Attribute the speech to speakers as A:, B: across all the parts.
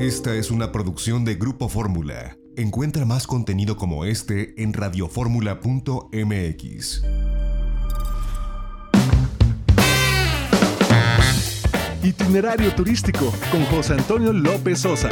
A: Esta es una producción de Grupo Fórmula. Encuentra más contenido como este en radioformula.mx.
B: Itinerario turístico con José Antonio López Sosa.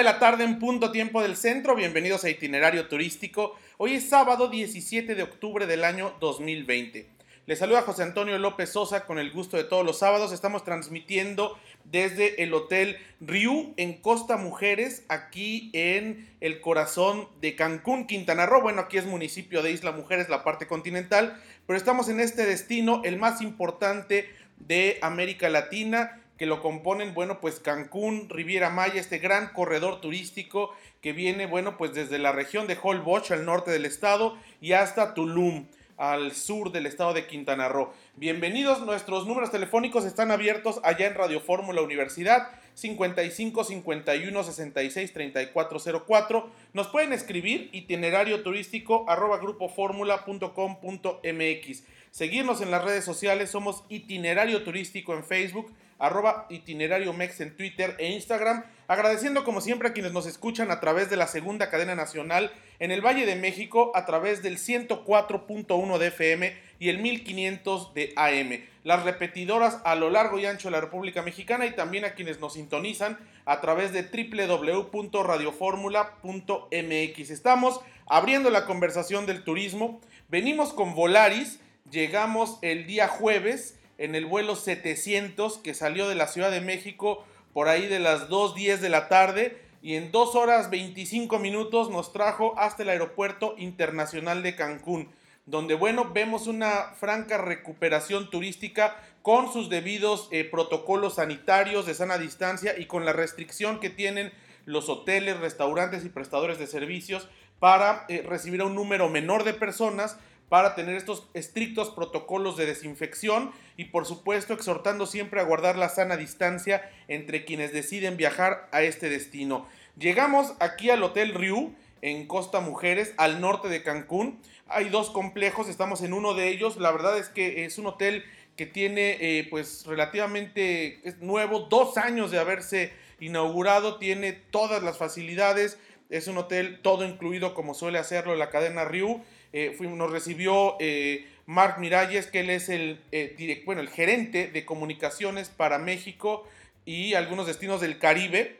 C: De la tarde en punto tiempo del centro. Bienvenidos a Itinerario Turístico. Hoy es sábado 17 de octubre del año 2020. Les saluda José Antonio López Sosa con el gusto de todos los sábados. Estamos transmitiendo desde el Hotel Riu en Costa Mujeres, aquí en el corazón de Cancún, Quintana Roo. Bueno, aquí es municipio de Isla Mujeres, la parte continental, pero estamos en este destino, el más importante de América Latina que lo componen, bueno, pues Cancún, Riviera Maya, este gran corredor turístico que viene, bueno, pues desde la región de Holbox, al norte del estado, y hasta Tulum, al sur del estado de Quintana Roo. Bienvenidos, nuestros números telefónicos están abiertos allá en Radio Fórmula Universidad. 55 51 66 34 04. Nos pueden escribir itinerario turístico arroba grupoformula.com.mx. Seguirnos en las redes sociales, somos itinerario turístico en Facebook, arroba itinerario mex en Twitter e Instagram. Agradeciendo como siempre a quienes nos escuchan a través de la segunda cadena nacional en el Valle de México a través del 104.1 de FM y el 1500 de AM. Las repetidoras a lo largo y ancho de la República Mexicana y también a quienes nos sintonizan a través de www.radioformula.mx. Estamos abriendo la conversación del turismo. Venimos con Volaris. Llegamos el día jueves en el vuelo 700 que salió de la Ciudad de México por ahí de las 2.10 de la tarde y en 2 horas 25 minutos nos trajo hasta el aeropuerto internacional de Cancún, donde bueno, vemos una franca recuperación turística con sus debidos eh, protocolos sanitarios de sana distancia y con la restricción que tienen los hoteles, restaurantes y prestadores de servicios para eh, recibir a un número menor de personas para tener estos estrictos protocolos de desinfección y por supuesto exhortando siempre a guardar la sana distancia entre quienes deciden viajar a este destino. Llegamos aquí al Hotel Riu en Costa Mujeres, al norte de Cancún. Hay dos complejos, estamos en uno de ellos. La verdad es que es un hotel que tiene eh, pues relativamente es nuevo, dos años de haberse inaugurado, tiene todas las facilidades, es un hotel todo incluido como suele hacerlo la cadena Riu eh, nos recibió eh, Mark Miralles, que él es el, eh, bueno, el gerente de comunicaciones para México y algunos destinos del Caribe.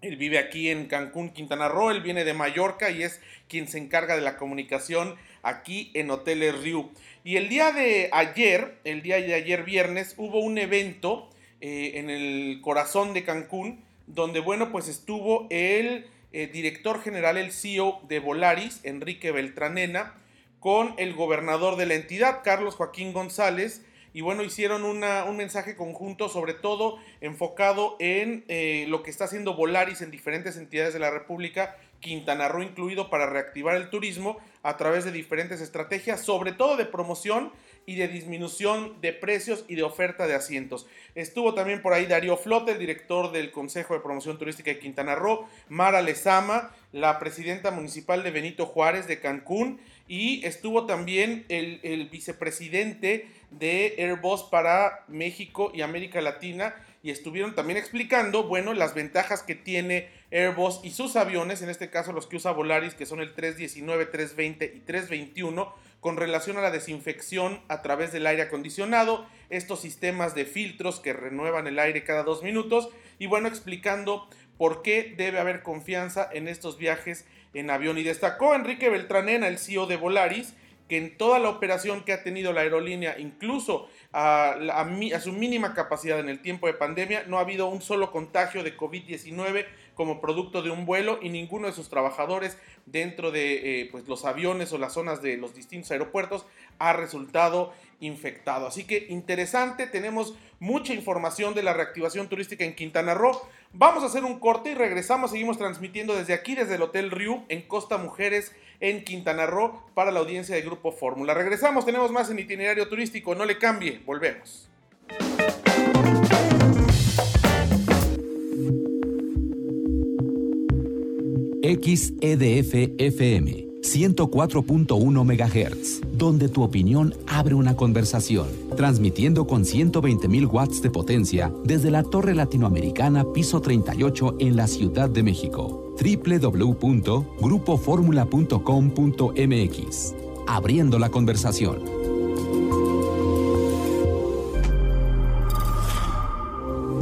C: Él vive aquí en Cancún, Quintana Roo, él viene de Mallorca y es quien se encarga de la comunicación aquí en Hoteles Riu. Y el día de ayer, el día de ayer viernes, hubo un evento en el corazón de Cancún, donde, bueno, pues estuvo el eh, director general, el CEO de Volaris, Enrique Beltranena, con el gobernador de la entidad, Carlos Joaquín González, y bueno, hicieron un mensaje conjunto, sobre todo enfocado en eh, lo que está haciendo Volaris en diferentes entidades de la República, Quintana Roo incluido, para reactivar el turismo a través de diferentes estrategias, sobre todo de promoción y de disminución de precios y de oferta de asientos. Estuvo también por ahí Darío Flote, el director del Consejo de Promoción Turística de Quintana Roo, Mara Lezama, la presidenta municipal de Benito Juárez de Cancún, y estuvo también el, el vicepresidente de Airbus para México y América Latina, y estuvieron también explicando, bueno, las ventajas que tiene Airbus y sus aviones, en este caso los que usa Volaris, que son el 319, 320 y 321, con relación a la desinfección a través del aire acondicionado, estos sistemas de filtros que renuevan el aire cada dos minutos y bueno, explicando por qué debe haber confianza en estos viajes en avión. Y destacó Enrique Beltranena, el CEO de Volaris, que en toda la operación que ha tenido la aerolínea, incluso a, a, su mínima capacidad en el tiempo de pandemia, no ha habido un solo contagio de COVID-19 como producto de un vuelo y ninguno de sus trabajadores dentro de eh, pues, los aviones o las zonas de los distintos aeropuertos ha resultado infectado. Así que interesante, tenemos mucha información de la reactivación turística en Quintana Roo. Vamos a hacer un corte y regresamos, seguimos transmitiendo desde aquí, desde el Hotel Riu en Costa Mujeres en Quintana Roo para la audiencia de Grupo Fórmula. Regresamos, tenemos más en itinerario turístico, no le cambie, volvemos.
D: XEDF FM 104.1 MHz, donde tu opinión abre una conversación, transmitiendo con 120.000 watts de potencia desde la Torre Latinoamericana Piso 38 en la Ciudad de México. www.grupoformula.com.mx. Abriendo la conversación.